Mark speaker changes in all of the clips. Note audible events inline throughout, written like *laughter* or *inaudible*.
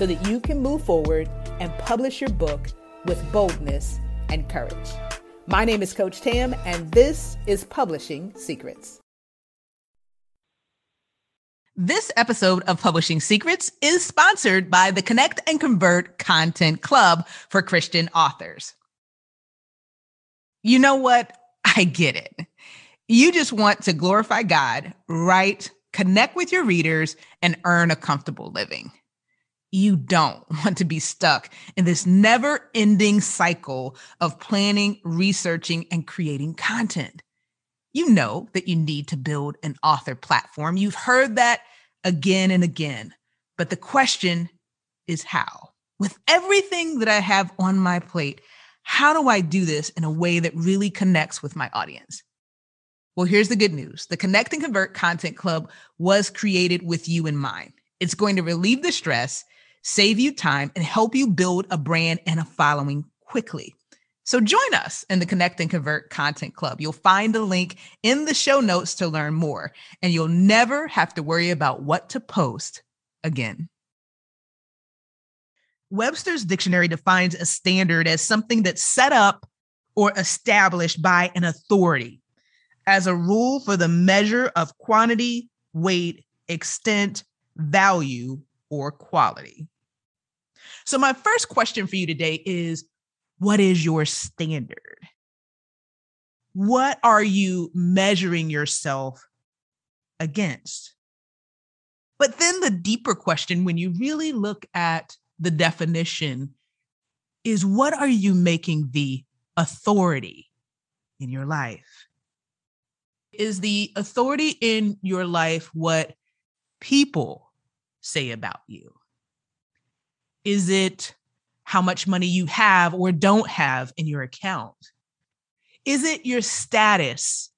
Speaker 1: so that you can move forward and publish your book with boldness and courage. My name is Coach Tam, and this is Publishing Secrets. This episode of Publishing Secrets is sponsored by the Connect and Convert Content Club for Christian authors you know what? I get it. You just want to glorify God, write, connect with your readers, and earn a comfortable living. You don't *laughs* want to be stuck in this never ending cycle of planning, researching, and creating content. You know that you need to build an author platform. You've heard that again and again. But the question is how? With everything that I have on my plate, how do I do this in a way that really connects with my audience? Well, here's the good news the Connect and Convert Content Club was created with you in mind. It's going to relieve the stress, save you time, and help you build a brand and a following quickly. So join us in the Connect and Convert Content Club. You'll find a link in the show notes to learn more, and you'll never have to worry about what to post again. Webster's dictionary defines a standard as something that's set up or established by an authority as a rule for the measure of quantity, weight, extent, value, or quality. So, my first question for you today is What is your standard? What are you measuring yourself against? But then the deeper question, when you really look at the definition is what are you making the authority in your life? Is the authority in your life what people say about you? Is it how much money you have or don't have in your account? Is it your status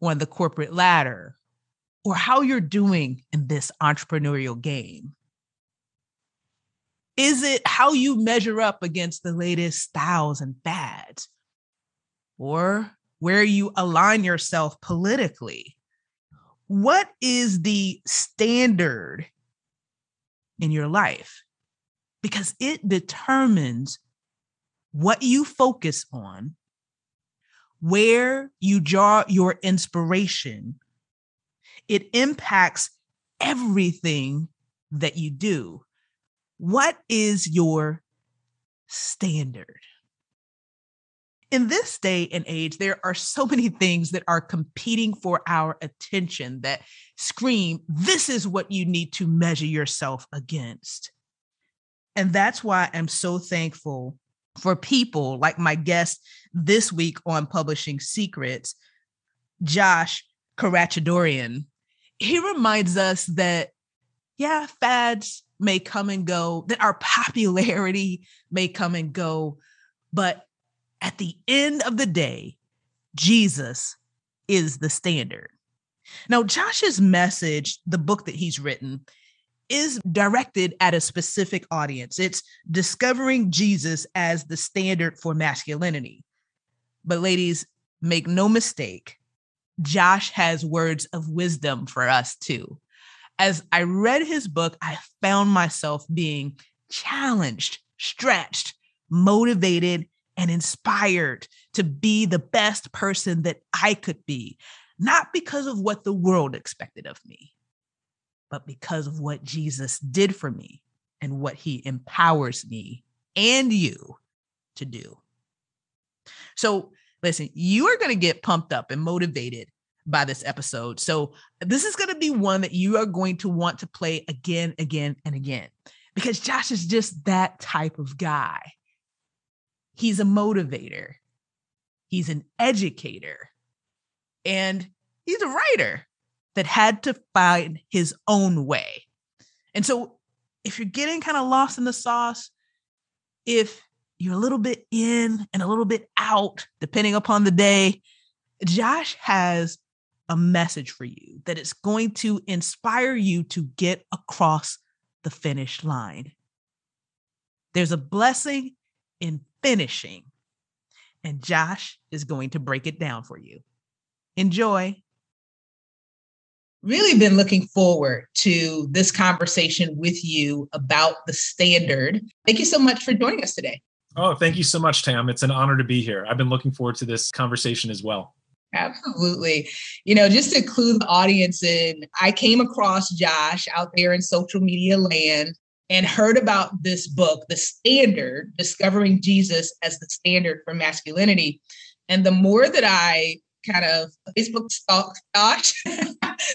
Speaker 1: on the corporate ladder or how you're doing in this entrepreneurial game? Is it how you measure up against the latest styles and fads? Or where you align yourself politically? What is the standard in your life? Because it determines what you focus on, where you draw your inspiration. It impacts everything that you do. What is your standard? In this day and age, there are so many things that are competing for our attention that scream, this is what you need to measure yourself against. And that's why I'm so thankful for people like my guest this week on Publishing Secrets, Josh Karachadourian. He reminds us that, yeah, fads may come and go, that our *laughs* popularity may come and go. But at the end of the day, Jesus is the standard. Now, Josh's message, the book that he's written, is directed at a specific audience. It's discovering Jesus as the standard for masculinity. But, ladies, make no mistake, Josh has words of wisdom for us too as I read his book, I found myself being challenged, stretched, motivated, and inspired to be the best person that I could be, not because of what the world expected of me, but because of what Jesus did for me and what he empowers me and you to do. So, listen, you are going to get pumped up and motivated by this episode. So this is going to be one that you are going to want to play again, again, and again because Josh is just that type of guy. He's a motivator, he's an educator, and he's a writer that had to find his own way. And so
Speaker 2: if you're getting kind of lost in the sauce, if you're a little bit in and a little bit out, depending upon the day, Josh has a message for you that is going to inspire you to get across the finish line. There's a blessing in finishing, and Josh is going to break it down for you. Enjoy. Really been looking forward to this conversation with you about the standard. Thank you so much for joining us today.
Speaker 3: Oh, thank you so much, Tam. It's an honor to be here. I've been looking forward to this conversation as well.
Speaker 2: Absolutely. You know, just to clue the audience in, I came across Josh out there in social media land and heard about this book, The Standard Discovering Jesus as the Standard for Masculinity. And the more that I kind of Facebook stalked *laughs*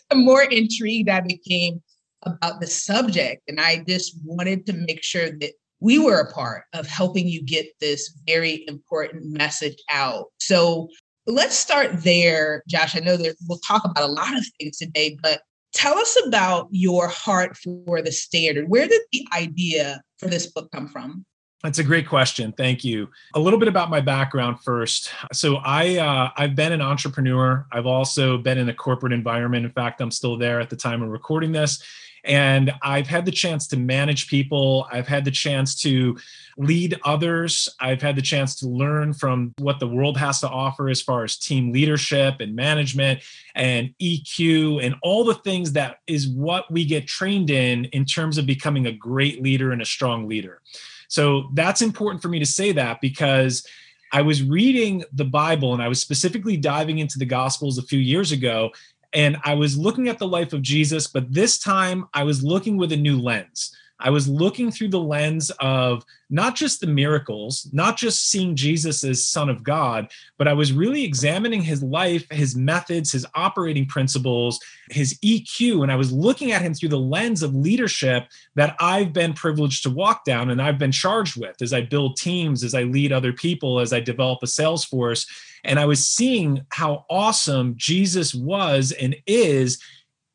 Speaker 2: the more intrigued I became about the subject. And I just wanted to make sure that we were a part of helping you get this very important message out. So let's start there, Josh. I know that we'll talk about a lot of things today, but tell us about your heart for the standard. Where did the idea for this book come from?
Speaker 3: That's a great question. Thank you. A little bit about my background first. So I uh, I've been an entrepreneur. I've also been in a corporate environment. In fact, I'm still there at the time of recording this. And I've had the chance to manage people. I've had the chance to lead others. I've had the chance to learn from what the world has to offer as far as team leadership and management and EQ and all the things that is what we get trained in in terms of becoming a great leader and a strong leader. So that's important for me to say that because I was reading the Bible and I was specifically diving into the Gospels a few years ago. And I was looking at the life of Jesus, but this time I was looking with a new lens. I was looking through the lens of not just the miracles, not just seeing Jesus as Son of God, but I was really examining his life, his methods, his operating principles, his EQ. And I was looking at him through the lens of leadership that I've been privileged to walk down and I've been charged with as I build teams, as I lead other people, as I develop a sales force. And I was seeing how awesome Jesus was and is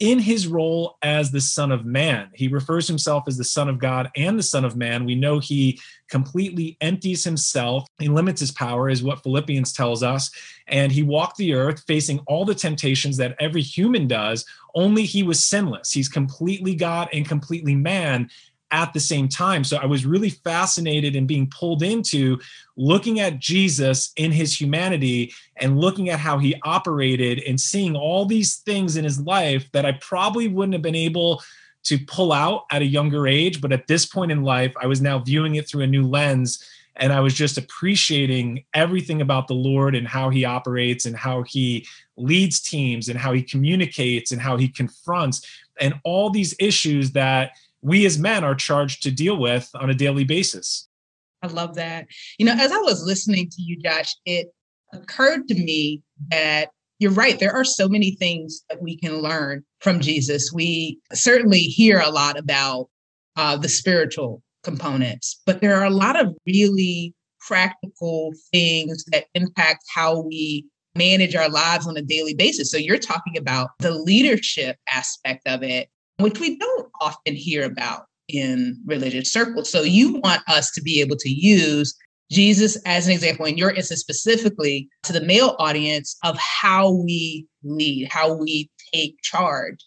Speaker 3: in his role as the Son of Man. He refers himself as the Son of God and the Son of Man. We know he completely empties himself, he limits his power, is what Philippians tells us. And he walked the earth facing all the temptations that every human does, only he was sinless. He's completely God and completely man at the same time. So I was really fascinated and being pulled into looking at Jesus in his humanity and looking at how he operated and seeing all these things in his life that I probably wouldn't have been able to pull out at a younger age. But at this point in life, I was now viewing it through a new lens. And I was just appreciating everything about the Lord and how he operates and how he leads teams and how he communicates and how he confronts and all these issues that we as men are charged to deal with on a daily basis.
Speaker 2: I love that. You know, as I was listening to you, Josh, it occurred to me that you're right. There are so many things that we can learn from Jesus. We certainly hear a lot about uh, the spiritual components, but there are a lot of really practical things that impact how we manage our lives on a daily basis. So you're talking about the leadership aspect of it which we don't often hear about in religious circles. So you want us to be able to use Jesus as an example, in your instance specifically, to the male audience of how we lead, how we take charge,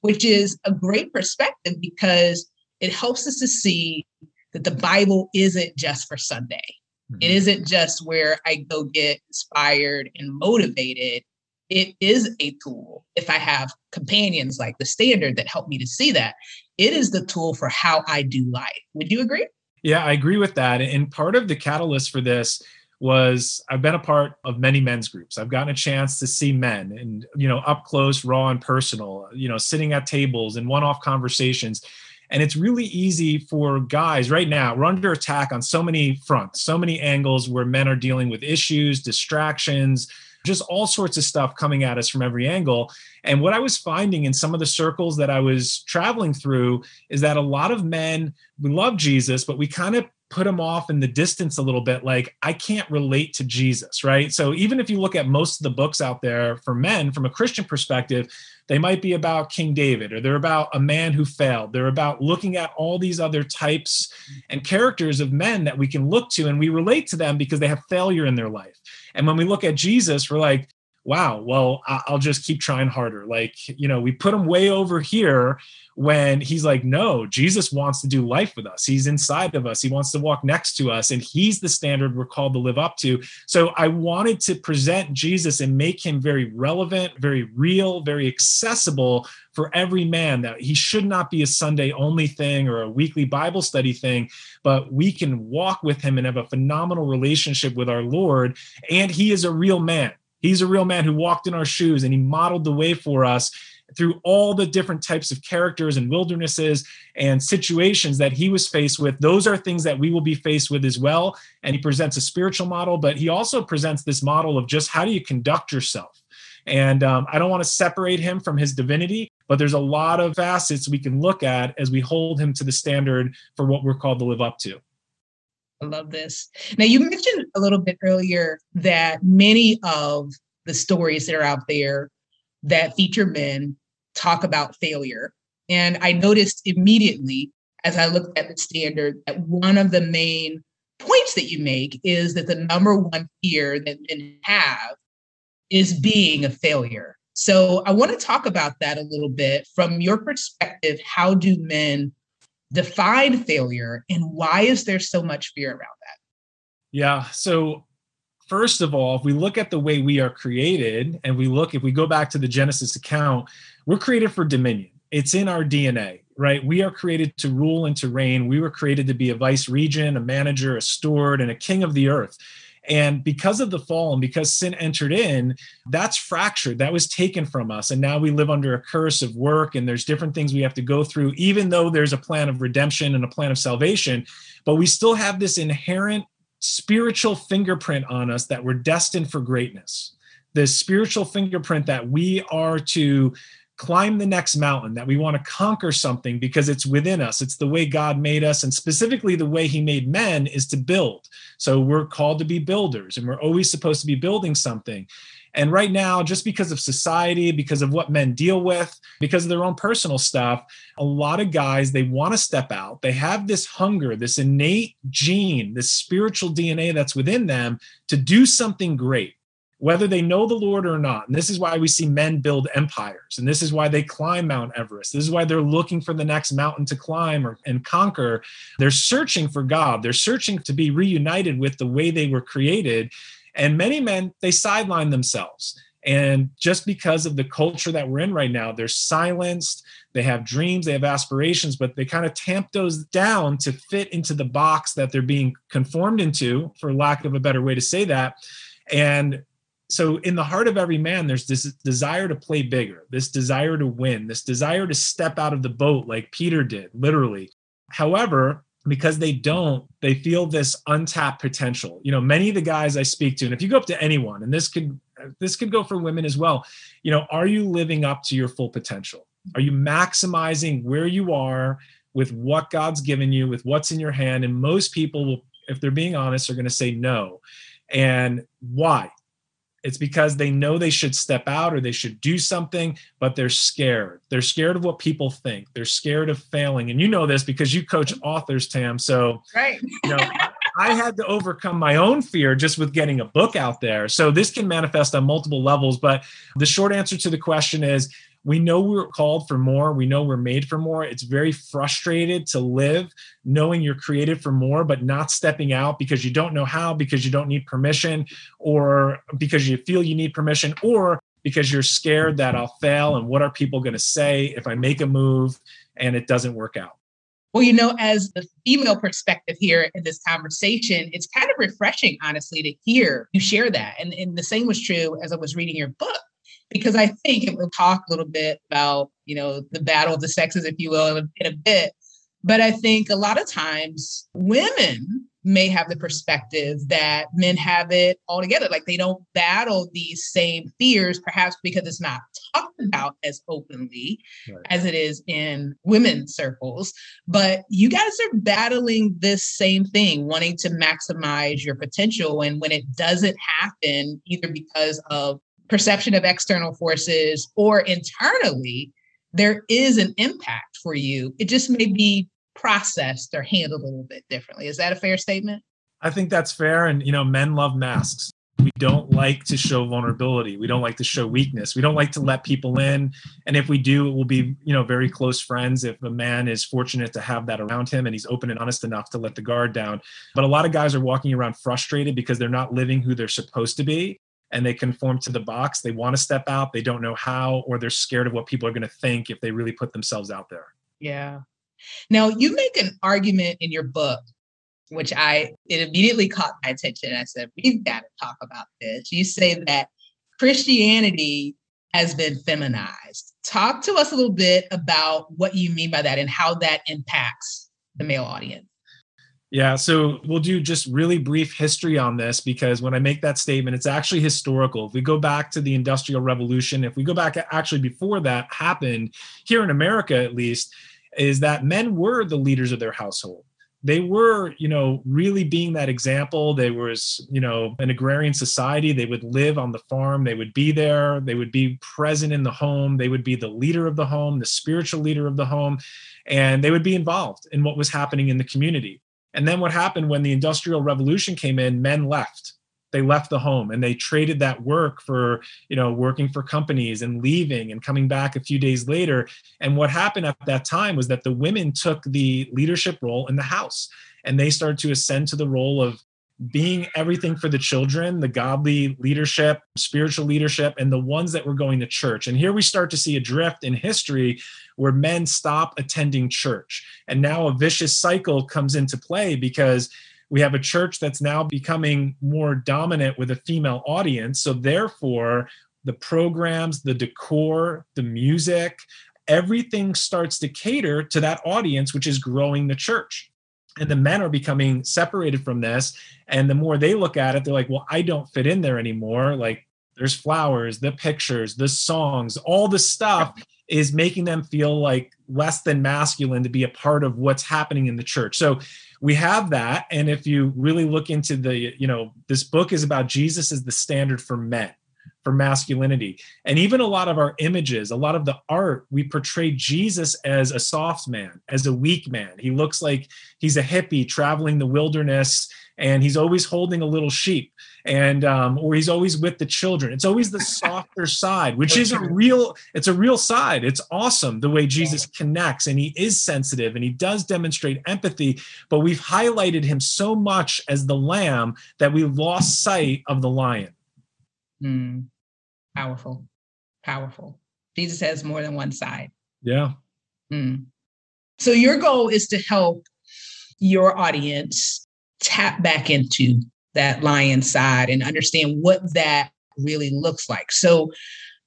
Speaker 2: which is a great perspective because it helps us to see that the Bible isn't just for Sunday. Mm-hmm. It isn't just where I go get inspired and motivated it is a tool if I have companions like the standard that help me to see that. It is the tool for how I do life. Would you agree?
Speaker 3: Yeah, I agree with that. And part of the catalyst for this was I've been a part of many men's groups. I've gotten a chance to see men and, you know, up close, raw and personal, you know, sitting at tables and one off conversations. And it's really easy for guys right now. We're under attack on so many fronts, so many angles where men are dealing with issues, distractions, just all sorts of stuff coming at us from every angle. And what I was finding in some of the circles that I was traveling through is that a lot of men, we love Jesus, but we kind of put him off in the distance a little bit like i can't relate to jesus right? So even if you look at most of the books out there for men from a christian perspective they might be about king david or they're about a man who failed. They're about looking at all these other types and characters of men that we can look to and we relate to them because they have failure in their life and when we look at jesus we're like wow well i'll just keep trying harder like you know we put him way over here when he's like, no, Jesus wants to do life with us. He's inside of us. He wants to walk next to us, and he's the standard we're called to live up to. So I wanted to present Jesus and make him very relevant, very real, very accessible for every man that he should not be a Sunday only thing or a weekly Bible study thing, but we can walk with him and have a phenomenal relationship with our Lord. And he is a real man. He's a real man who walked in our shoes and he modeled the way for us through all the different types of characters and wildernesses and situations that he was faced with. Those are things that we will be faced with as well. And he presents a spiritual model, but he also presents this model of just how do you conduct yourself. And um, I don't want to separate him from his divinity, but there's a lot of facets we can look at as we hold him to the standard for what we're called to live up to.
Speaker 2: I love this. Now, you mentioned a little bit earlier that many of the stories that are out there that feature men talk about failure. And I noticed immediately as I looked at the standard that one of the main points that you make is that the number one fear that men have is being a failure. So I want to talk about that a little bit from your perspective. How do men define failure and why is there so much fear around that?
Speaker 3: Yeah. So first of all, if we look at the way we are created and we look, if we go back to the Genesis account, we're created for dominion. It's in our DNA, right? We are created to rule and to reign. We were created to be a vice regent, a manager, a steward, and a king of the earth. And because of the fall and because sin entered in, that's fractured. That was taken from us. And now we live under a curse of work, and there's different things we have to go through, even though there's a plan of redemption and a plan of salvation. But we still have this inherent spiritual fingerprint on us that we're destined for greatness. This spiritual fingerprint that we are to climb the next mountain, that we want to conquer something because it's within us. It's the way God made us, and specifically the way He made men is to build. So we're called to be builders, and we're always supposed to be building something. And right now, just because of society, because of what men deal with, because of their own personal stuff, a lot of guys, they want to step out. They have this hunger, this innate gene, this spiritual DNA that's within them to do something great whether they know the Lord or not. And this is why we see men build empires. And this is why they climb Mount Everest. This is why they're looking for the next mountain to climb or, and conquer. They're searching for God. They're searching to be reunited with the way they were created. And many men, they sideline themselves. And just because of the culture that we're in right now, they're silenced. They have dreams, they have aspirations, but they kind of tamp those down to fit into the box that they're being conformed into, for lack of a better way to say that. And so, in the heart of every man, there's this desire to play bigger, this desire to win, this desire to step out of the boat like Peter did, literally. However, because they don't they feel this untapped potential. You know many of the guys i speak to and if you go up to anyone and this could this could go for women as well you know are you living up to your full potential? Are you maximizing where you are with what god's given you with what's in your hand? And most people will if they're being honest are going to say no. And why it's because they know they should step out or they should do something, but they're scared. They're scared of what people think. They're scared of failing. And you know this because you coach authors, Tam. So,
Speaker 2: right.
Speaker 3: you know, I had to overcome my own fear just with getting a book out there. So this can manifest on multiple levels. But the short answer to the question is we know we're called for more. We know we're made for more. It's very frustrated to live knowing you're created for more, but not stepping out because you don't know how, because you don't need permission, or because you feel you need permission, or because you're scared that I'll fail and what are people going to say if I make a move and it doesn't work out.
Speaker 2: Well, you know, as the female perspective here in this conversation, it's kind of refreshing, honestly, to hear you share that. And, and the same was true as I was reading your book because I think it will talk a little bit about, you know, the battle of the sexes, if you will, in a, in a bit. But I think a lot of times women may have the perspective that men have it all together. Like they don't battle these same fears, perhaps because it's not talked about as openly right. as it is in women's circles. But you guys are battling this same thing, wanting to maximize your potential. And when it doesn't happen, either because of perception of external forces or internally, there is an impact for you. It just may be processed or handled a little bit differently. Is that a fair statement?
Speaker 3: I think that's fair. And, you know, men love masks. We don't like to show vulnerability. We don't like to show weakness. We don't like to let people in. And if we do, it will be, you know, very close friends if a man is fortunate to have that around him and he's open and honest enough to let the guard down. But a lot of guys are walking around frustrated because they're not living who they're supposed to be and they conform to the box. They want to step out, they don't know how, or they're scared of what people are going to think if they really put themselves out there.
Speaker 2: Yeah. Now, you make an argument in your book, which I it immediately caught my attention. I said, "We've got to talk about this." You say that Christianity has been feminized. Talk to us a little bit about what you mean by that and how that impacts the male audience.
Speaker 3: Yeah, so we'll do just really brief history on this because when I make that statement, it's actually historical. If we go back to the Industrial Revolution, if we go back actually before that happened, here in America at least, is that men were the leaders of their household. They were you know really being that example. They was you know an agrarian society. They would live on the farm. They would be there. They would be present in the home. They would be the leader of the home the spiritual leader of the home and they would be involved in what was happening in the community and then what happened when the industrial revolution came in men left. They left the home and they traded that work for you know working for companies and leaving and coming back a few days later. And what happened at that time was that the women took the leadership role in the house and they started to ascend to the role of being everything for the children, the godly leadership, spiritual leadership, and the ones that were going to church. And here we start to see a drift in history where men stop attending church. And now a vicious cycle comes into play because we have a church that's now becoming more dominant with a female audience. So, therefore, the programs, the decor, the music, everything starts to cater to that audience, which is growing the church. And the men are becoming separated from this. And the more they look at it, they're like, well, I don't fit in there anymore. Like, there's flowers, the pictures, the songs, all the stuff is making them feel like less than masculine to be a part of what's happening in the church. So we have that and if you really look into the you know this book is about jesus as the standard for men for masculinity. And even a lot of our images a lot of the art we portray jesus as a soft man as a weak man. He looks like he's a hippie traveling the wilderness and he's always holding a little sheep and um, or he's always with the children. It's always the *laughs* softer side which is a real it's a real side. It's awesome the way jesus connects and he is sensitive and he does demonstrate empathy but we've highlighted him so much as the lamb that we lost sight of the lion.
Speaker 2: Mm. Powerful powerful jesus has more than one side
Speaker 3: yeah
Speaker 2: mm. so your goal is to help your audience tap back into that lion side and understand what that really looks like. So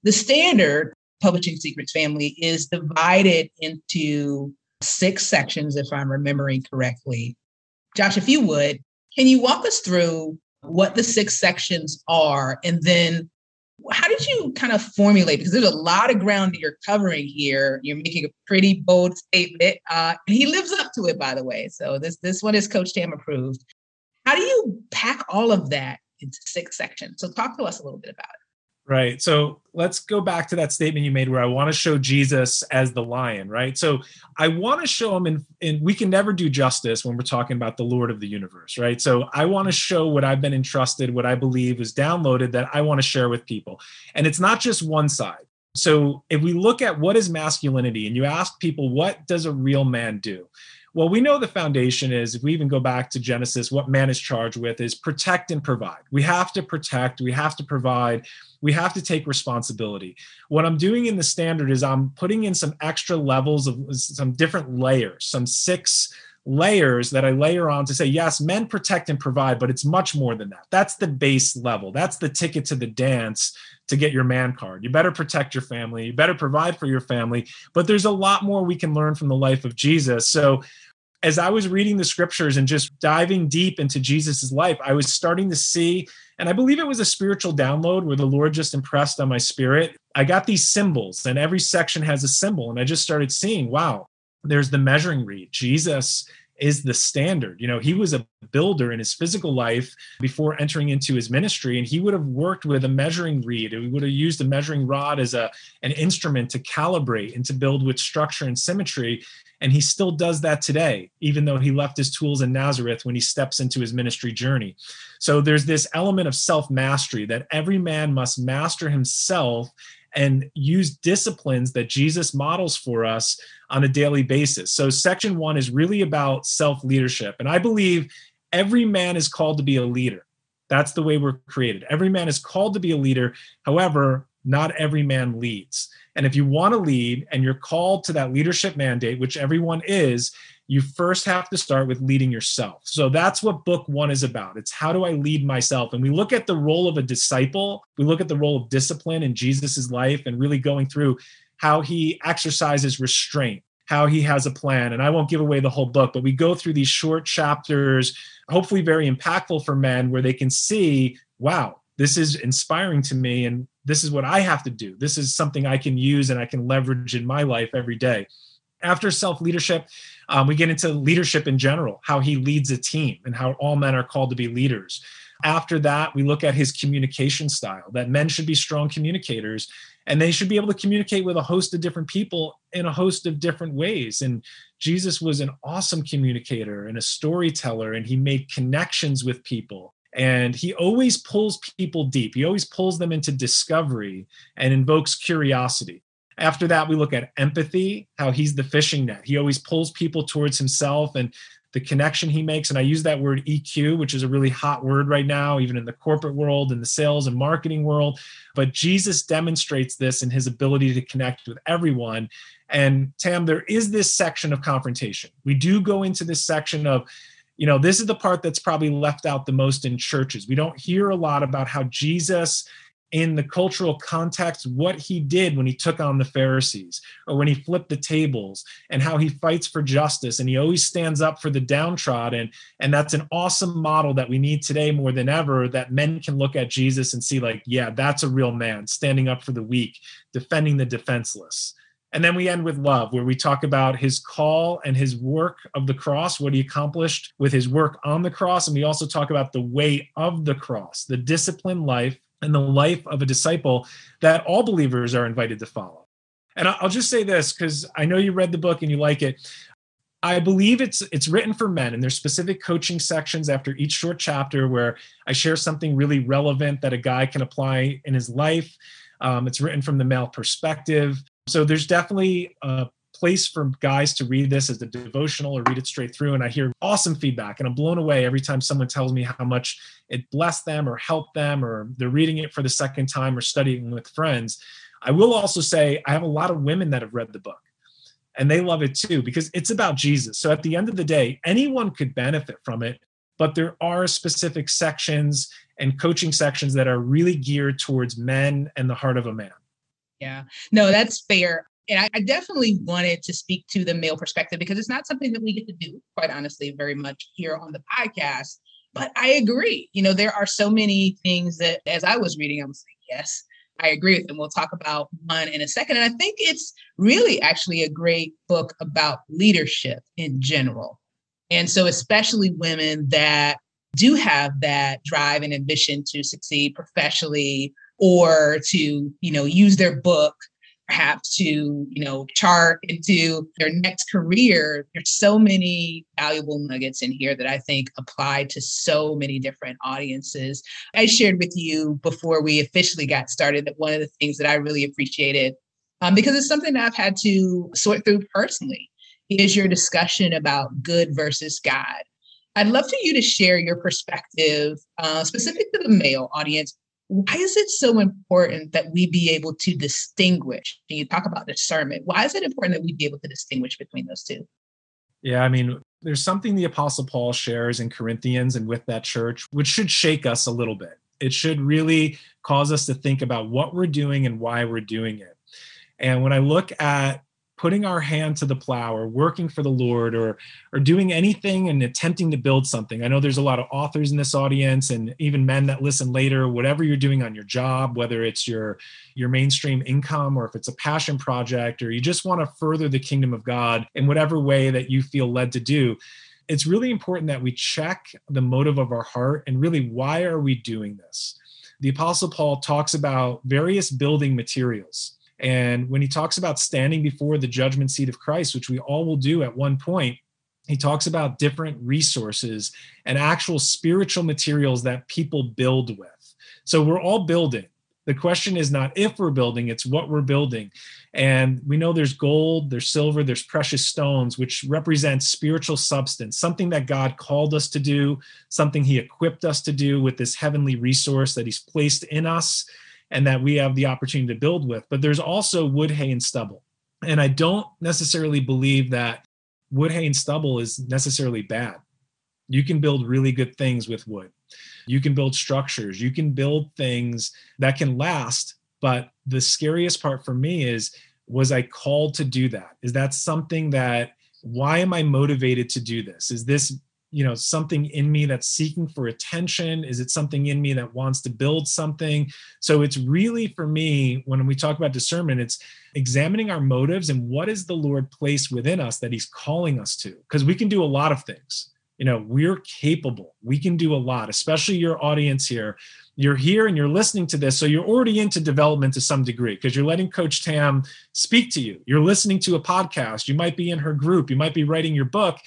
Speaker 2: the standard publishing secrets family is divided into six sections, if I'm remembering correctly. Josh, if you would, can you walk us through what the six sections are and then how did you kind of formulate because there's a lot of ground that you're covering here. You're making a pretty bold statement uh, and he lives up to it by the way. So this this one is coach tam approved. How do you pack all of that into six sections? So talk to us a little bit about it
Speaker 3: Right. So let's go back to that statement you made where I want to show Jesus as the lion, right? So I want to show him in, and we can never do justice when we're talking about the Lord of the universe, right? So I want to mm-hmm. show what I've been entrusted, what I believe is downloaded that I want to share with people. And it's not just one side. So if we look at what is masculinity and you ask people, what does a real man do? Well, we know the foundation is, if we even go back to Genesis, what man is charged with is protect and provide. We have to protect, we have to provide, we have to take responsibility. What I'm doing in the standard is I'm putting in some extra levels of some different layers, some six layers that I layer on to say, yes, men protect and provide, but it's much more than that. That's the base level. That's the ticket to the dance to get your man card. You better protect your family. You better provide for your family. But there's a lot more we can learn from the life of Jesus. So as I was reading the scriptures and just diving deep into Jesus's life, I was starting to see, and I believe it was a spiritual download where the Lord just impressed on my spirit. I got these symbols, and every section has a symbol. And I just started seeing, wow, there's the measuring reed. Jesus is the standard. You know, he was a builder in his physical life before entering into his ministry, and he would have worked with a measuring reed. He would have used a measuring rod as a an instrument to calibrate and to build with structure and symmetry. And he still does that today, even though he left his tools in Nazareth when he steps into his ministry journey. So there's this element of self mastery that every man must master himself and use disciplines that Jesus models for us on a daily basis. So, section one is really about self leadership. And I believe every man is called to be a leader. That's the way we're created. Every man is called to be a leader. However, not every man leads. And if you want to lead and you're called to that leadership mandate, which everyone is, you first have to start with leading yourself. So that's what book one is about. It's how do I lead myself? And we look at the role of a disciple, we look at the role of discipline in Jesus's life and really going through how he exercises restraint, how he has a plan. And I won't give away the whole book, but we go through these short chapters, hopefully very impactful for men, where they can see, wow, this is inspiring to me. And this is what I have to do. This is something I can use and I can leverage in my life every day. After self leadership, um, we get into leadership in general, how he leads a team and how all men are called to be leaders. After that, we look at his communication style, that men should be strong communicators and they should be able to communicate with a host of different people in a host of different ways. And Jesus was an awesome communicator and a storyteller, and he made connections with people. And he always pulls people deep. He always pulls them into discovery and invokes curiosity. After that, we look at empathy, how he's the fishing net. He always pulls people towards himself and the connection he makes. And I use that word EQ, which is a really hot word right now, even in the corporate world, in the sales and marketing world. But Jesus demonstrates this in his ability to connect with everyone. And Tam, there is this section of confrontation. We do go into this section of, you know, this is the part that's probably left out the most in churches. We don't hear a lot about how Jesus in the cultural context what he did when he took on the Pharisees or when he flipped the tables and how he fights for justice and he always stands up for the downtrodden and that's an awesome model that we need today more than ever that men can look at Jesus and see like yeah that's a real man standing up for the weak defending the defenseless and then we end with love, where we talk about his call and his work of the cross, what he accomplished with his work on the cross. And we also talk about the way of the cross, the disciplined life and the life of a disciple that all believers are invited to follow. And I'll just say this because I know you read the book and you like it. I believe it's it's written for men, and there's specific coaching sections after each short chapter where I share something really relevant that a guy can apply in his life. Um, it's written from the male perspective, so there's definitely a place for guys to read this as a devotional or read it straight through. And I hear awesome feedback, and I'm blown away every time someone tells me how much it blessed them or helped them, or they're reading it for the second time or studying with friends. I will also say I have a lot of women that have read the book and they love it too because it's about Jesus. So at the end of the day, anyone could benefit from it, but there are specific sections and coaching sections that are really geared towards men and the heart of a man.
Speaker 2: Yeah, no, that's fair and I, I, definitely wanted to speak to the male perspective because it's not something that we get to do, quite honestly, very much here on the podcast. But I agree. You know, there are so many things that as I was reading, I was like, yes, I agree with them. We'll talk about one in a second. And I think it's really actually a great book about leadership in general. And so, especially women that do have that drive and ambition to succeed professionally or to, you know, use their book perhaps to you know chart into their next career. There's so many valuable nuggets in here that i think apply to so many different audiences. I shared with you before we officially got started that one of the things that i really appreciated um, because it's something i've had to sort through personally is your discussion about good versus god. I'd love for you to share your perspective uh, specific to the male audience why is it so important that we be able to distinguish? You talk about discernment. Why is it important that we be able to distinguish between those two?
Speaker 3: Yeah, I mean, there's something the Apostle Paul shares in Corinthians and with that church, which should shake us a little bit. It should really cause us to think about what we're doing and why we're doing it. And when I look at putting our hand to the plow or working for the Lord or or doing anything and attempting to build something. I know there's a lot of authors in this audience and even men that listen later, whatever you're doing on your job, whether it's your your mainstream income or if it's a passion project or you just want to further the kingdom of God in whatever way that you feel led to do. It's really important that we check the motive of our heart and really why are we doing this? The apostle Paul talks about various building materials and when he talks about standing before the judgment seat of Christ, which we all will do at one point, he talks about different resources and actual spiritual materials that people build with. So we're all building. The question is not if we're building, it's what we're building. And we know there's gold, there's silver, there's precious stones, which represent spiritual substance, something that God called us to do, something He equipped us to do with this heavenly resource that He's placed in us and that we have the opportunity to build with. But there's also wood, hay, and stubble. And I don't necessarily believe that wood, hay, and stubble is necessarily bad. You can build really good things with wood. You can build structures. You can build things that can last. But the scariest part for me is was I called to do that? Is that something that why am I motivated to do this? Is this you know something in me that's seeking for attention? Is it something in me that wants to build something? So it's really for me when we talk about discernment it's examining our motives and what is the lord placed within us that he's calling us to? Because we can do a lot of things. You know we're capable. We can do a lot especially your audience here. You're here and you're listening to this so you're already into development to some degree because you're letting coach tam speak to you. You're listening to a podcast. You might be in her group. You might be writing your book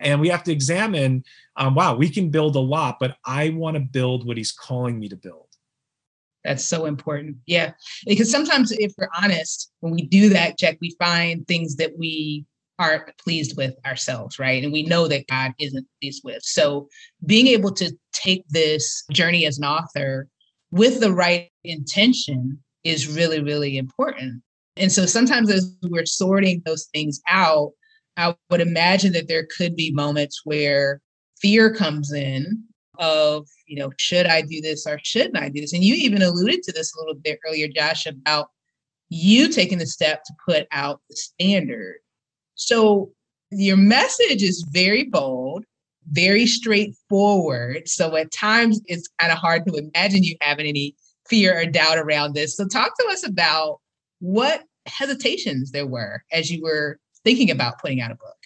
Speaker 3: and we have to examine um, wow we can build a lot but i want to build what he's calling me to build.
Speaker 2: That's so important. Yeah because sometimes if we're honest when we do that check we find things that we aren't pleased with ourselves right? And we know that god isn't pleased with. So being able to take this journey as an author with the right intention is really really important. And so sometimes as we're sorting those things out I would imagine that there could be moments where fear comes in of, you know, should I do this or shouldn't I do this? And you even alluded to this a little bit earlier, Josh, about you taking the step to put out the standard. So your message is very bold, very straightforward. So at times it's kind of hard to imagine you having any fear or doubt around this. So talk to us about what hesitations there were as you were thinking about putting out a book?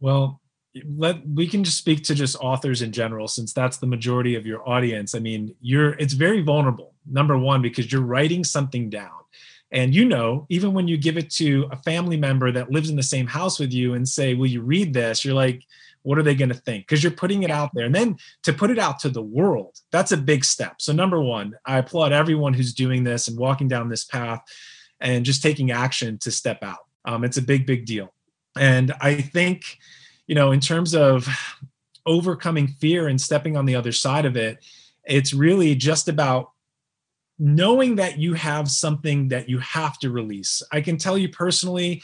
Speaker 3: Well, let we can just speak to just authors in general since that's the majority of your audience. I mean, you're it's very vulnerable. Number 1 because you're writing something down. And you know, even when you give it to a family member that lives in the same house with you and say, "Will you read this?" You're like, what are they going to think because you're putting it out there and then to put it out to the world that's a big step so number one i applaud everyone who's doing this and walking down this path and just taking action to step out um, it's a big, big deal. And I think, you know, in terms of overcoming fear and stepping on the other side of it, it's really just about knowing that you have something that you have to release. I can tell you personally,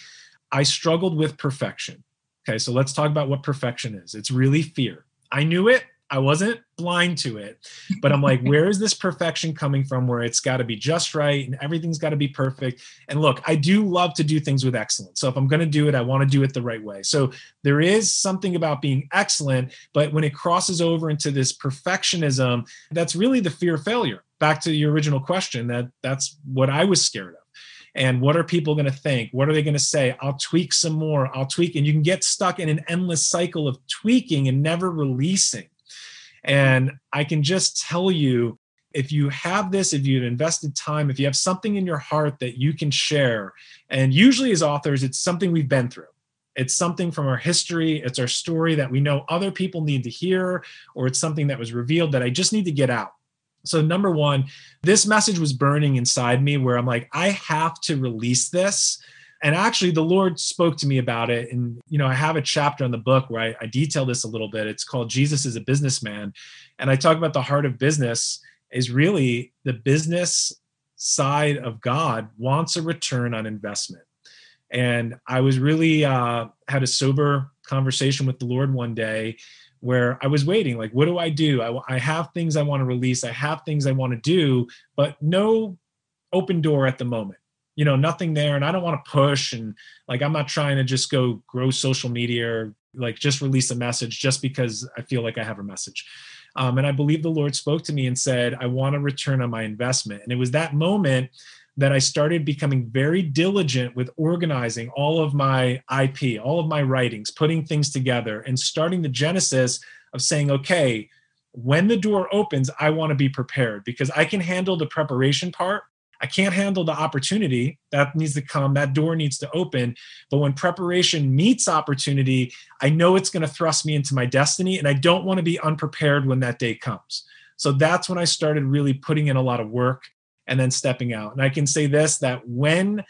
Speaker 3: I struggled with perfection. Okay, so let's talk about what perfection is. It's really fear. I knew it. I wasn't blind to it, but I'm like, where is this perfection coming from where it's got to be just right and everything's got to be perfect? And look, I do love to do things with excellence. So if I'm going to do it, I want to do it the right way. So there is something about being excellent, but when it crosses over into this perfectionism, that's really the fear of failure. Back to your original question, that that's what I was scared of and what are people going to think what are they going to say i'll tweak some more i'll tweak and you can get stuck in an endless cycle of tweaking and never releasing and I can just tell you if you have this, if you've invested time, if you have something in your heart that you can share, and usually as authors, it's something we've been through. It's something from our history, it's our story that we know other people need to hear, or it's something that was revealed that I just need to get out. So, number one, this message was burning inside me where I'm like, I have to release this and actually the lord spoke to me about it. And you know i have a chapter in the book where I, I, detail this a little bit. It's called jesus is a businessman. And i talk about the heart of business is really the business side of god wants a return on investment. And i was really uh, had a sober conversation with the lord one day where i was waiting like what do i do? I, I have things i want to release. I have things i want to do but no open door at the moment you know, nothing there. And I don't want to push. And like, I'm not trying to just go grow social media or like just release a message just because I feel like I have a message. Um, and I believe the Lord spoke to me and said, I want to return on my investment. And it was that moment that I started becoming very diligent with organizing all of my IP, all of my writings, putting things together, and starting the genesis of saying, okay, when the door opens, I want to be prepared because I can handle the preparation part. I can't handle the opportunity that needs to come. That door needs to open. But when preparation meets opportunity, I know it's going to thrust me into my destiny. And I don't want to be unprepared when that day comes. So that's when I started really putting in a lot of work and then stepping out. And I can say this that when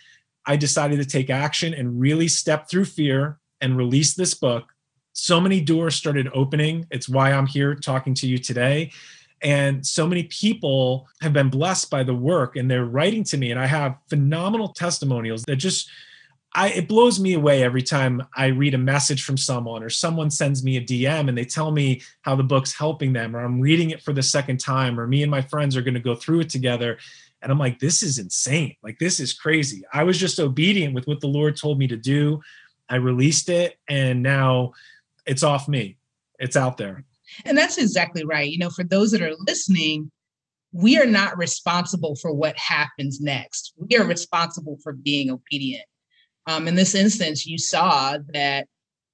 Speaker 3: I decided to take action and really step through fear and release this book, so many doors started opening. It's why I'm here talking to you today. And so many people have been blessed by the work and they're writing to me. And I have phenomenal testimonials that just, I, it blows me away every time I read a message from someone or someone sends me a DM and they tell me how the book's helping them, or I'm reading it for the second time, or me and my friends are going to go through it together. And I'm like, this is insane. Like, this is crazy. I was just obedient with what the Lord told me to do. I released it, and now it's off me. It's out there.
Speaker 2: And that's exactly right. You know, for those that are listening, we are not responsible for what happens next. We are responsible for being obedient. Um, in this instance, you saw that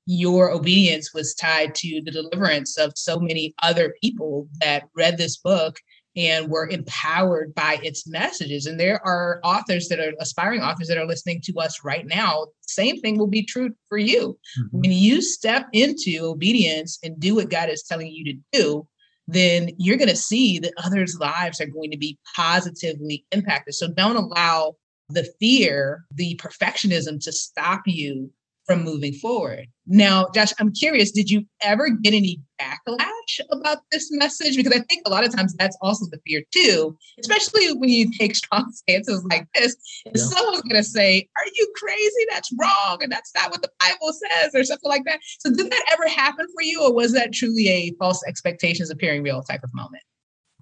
Speaker 2: your obedience was tied to the deliverance of so many other people that read this book and were empowered by its messages. And there are authors that are aspiring authors that are listening to us right now. Same thing will be true for you. Mm-hmm. When you step into obedience and do what God is telling you to do, then you're going to see that others' lives are going to be positively impacted. So don't allow the fear, the perfectionism to stop you from moving forward. Now, Josh, I'm curious, did you ever get any backlash about this message? Because I think a lot of times that's also the fear too, especially when you take strong *laughs* stances like this. Yeah. Someone's going to say, Are you crazy? That's wrong. And that's not what the Bible says, or something like that. So, did that ever happen for you, or was that truly a false expectations appearing real type of moment?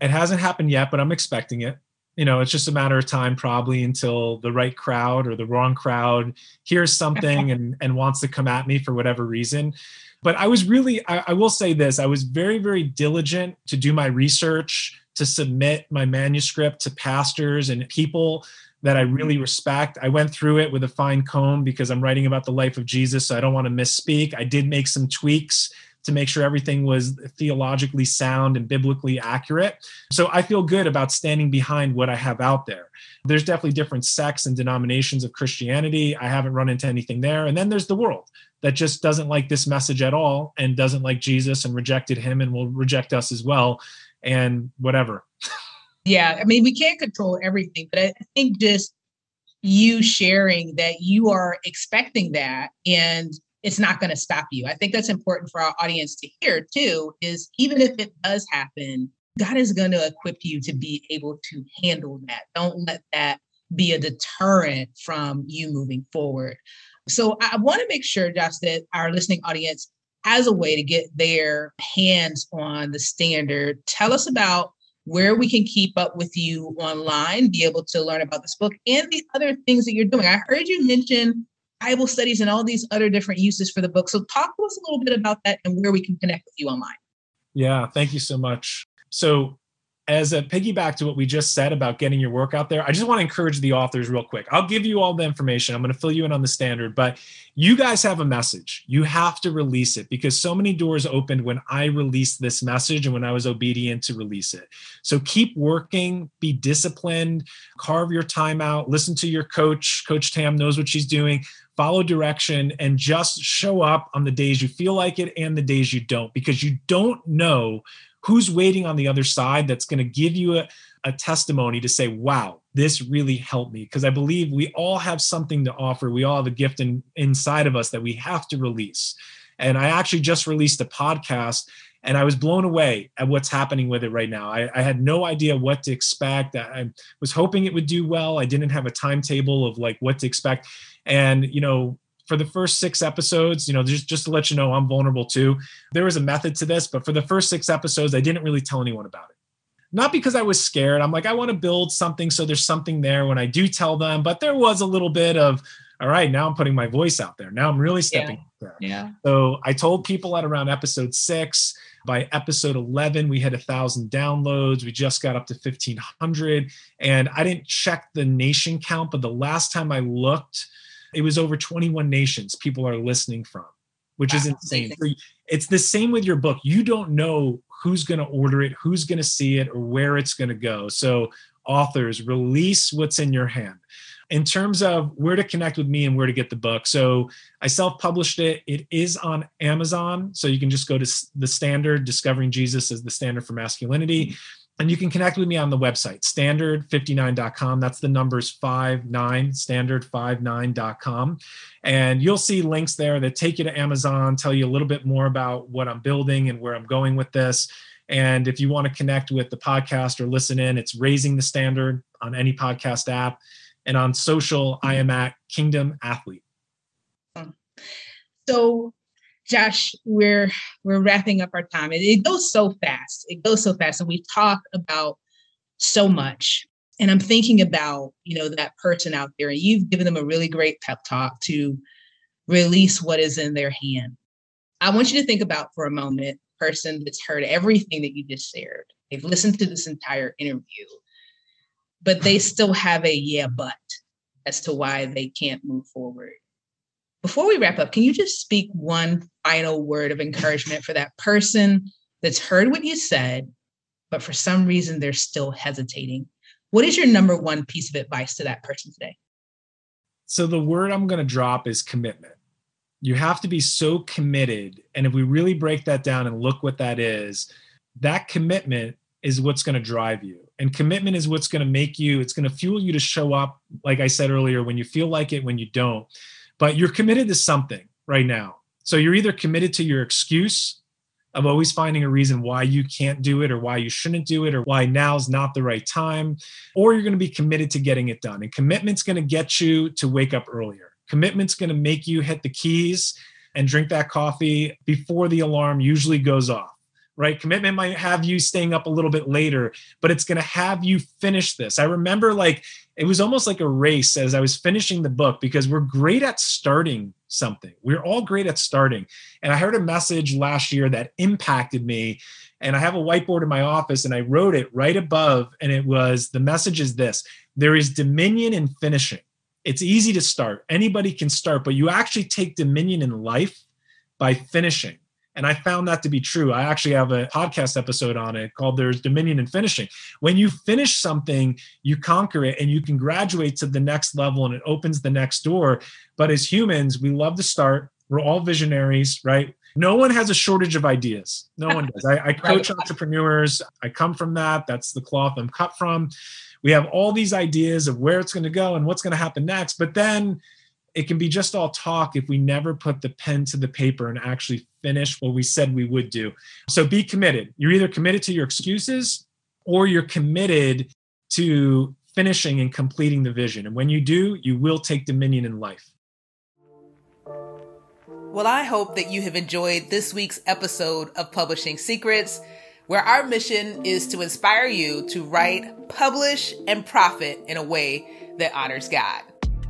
Speaker 3: It hasn't happened yet, but I'm expecting it you know, it's just a matter of time probably until the right crowd or the wrong crowd hears something *laughs* and, and wants to come at me for whatever reason. But I was really, I, I will say this I was very, very diligent to do my research, to submit my manuscript to pastors and people that I really respect. I went through it with a fine comb because I'm writing about the life of Jesus, so I don't want to misspeak. I did make some tweaks to make sure everything was theologically sound and biblically accurate. So I feel good about standing behind what I have out there. There's definitely different sects and denominations of Christianity. I haven't run into anything there. And then there's the world that just doesn't like this message at all and doesn't like Jesus and rejected him and will reject us as well and whatever.
Speaker 2: Yeah, I mean, we can't control everything, but I think just you sharing that you are expecting that and it's not going to stop you. I think that's important for our audience to hear too is even if it does happen, God is going to equip you to be able to handle that. Don't let that be a deterrent from you moving forward. So I want to make sure, Josh, that our listening audience has a way to get their hands on the standard. Tell us about where we can keep up with you online, be able to learn about this book and the other things that you're doing. I heard you mention Bible studies and all these other different uses for the book. So talk to us a little bit about that and where we can connect with you online.
Speaker 3: Yeah, thank you so much. So as a piggyback to what we just said about getting your work out there, I just want to encourage the authors real quick. I'll give you all the information. I'm going to fill you in on the standard, but you guys have a message. You have to release it because so many doors opened when I released this message and when I was obedient to release it. So keep working, be disciplined, carve your time out, listen to your coach. Coach Tam knows what she's doing follow direction and just show up on the days you feel like it and the days you don't because you don't know who's waiting on the other side that's going to give you a, a testimony to say, wow, this really helped me. Because I believe we all have something to offer. We all have a gift in, inside of us that we have to release. And I actually just released a podcast and I was blown away at what's happening with it right now. I, I, had no idea what to expect. I was hoping it would do well. I didn't have a timetable of like what to expect. And, you know, for the first six episodes, you know, just, just to let you know, I'm vulnerable too. There was a method to this, but for the first six episodes, I didn't really tell anyone about it. not because I was scared. I'm like, I want to build something so there's something there when I do tell them. But there was a little bit of, all right, now I'm putting my voice out there. Now I'm really stepping
Speaker 2: yeah.
Speaker 3: there.
Speaker 2: Yeah.
Speaker 3: So I told people at around episode six. By episode 11, we had a thousand downloads. We just got up to 1500. And I didn't check the nation count, but the last time I looked, it was over 21 nations people are listening from, which is insane. So it's the same with your book. You don't know who's going to order it, who's going to see it, or where it's going to go. So, authors, release what's in your hand. In terms of where to connect with me and where to get the book, so I self published it. It is on Amazon. So you can just go to the standard, Discovering Jesus as the Standard for Masculinity. Mm-hmm. And you can connect with me on the website, standard59.com. That's the numbers 59, standard59.com. And you'll see links there that take you to Amazon, tell you a little bit more about what I'm building and where I'm going with this. And if you want to connect with the podcast or listen in, it's Raising the Standard on any podcast app. And on social, I am mm-hmm. at Kingdom Athlete. Hmm.
Speaker 2: So Josh, we're we're wrapping up our time. It, it goes so fast. It goes so fast, and we've talked about so much. And I'm thinking about you know that person out there, and you've given them a really great pep talk to release what is in their hand. I want you to think about for a moment person that's heard everything that you just shared. They've listened to this entire interview, but they still have a yeah, but as to why they can't move forward. Before we wrap up, can you just speak one final word of encouragement for that person that's heard what you said, but for some reason they're still hesitating? What is your number one piece of advice to that person today?
Speaker 3: So, the word I'm going to drop is commitment. You have to be so committed. And if we really break that down and look what that is, that commitment is what's going to drive you. And commitment is what's going to make you, it's going to fuel you to show up, like I said earlier, when you feel like it, when you don't but you're committed to something right now. So you're either committed to your excuse of always finding a reason why you can't do it or why you shouldn't do it or why now's not the right time, or you're going to be committed to getting it done. And commitment's going to get you to wake up earlier. Commitment's going to make you hit the keys and drink that coffee before the alarm usually goes off right? Commitment might have you staying up a little bit later, but it's going to have you finish this. I remember like it was almost like a race as I was finishing the book because we're great at starting something. We're all great at starting. And I heard a message last year that impacted me. And I have a whiteboard in my office and I wrote it right above. And it was the message is this there is dominion in finishing. It's easy to start, anybody can start, but you actually take dominion in life by finishing. And I found that to be true. I actually have a podcast episode on it called There's Dominion in Finishing. When you finish something, you conquer it and you can graduate to the next level and it opens the next door. But as humans, we love to start. We're all visionaries, right? No one has a shortage of ideas. No one does. I, I *laughs* coach right. entrepreneurs. I come from that. That's the cloth I'm cut from. We have all these ideas of where it's going to go and what's going to happen next. But then it can be just all talk if we never put the pen to the paper and actually finish what we said we would do. So be committed. You're either committed to your excuses or you're committed to finishing and completing the vision. And when you do, you will take dominion in life.
Speaker 1: Well, I hope that you have enjoyed this week's episode of Publishing Secrets, where our mission is to inspire you to write, publish, and profit in a way that honors God.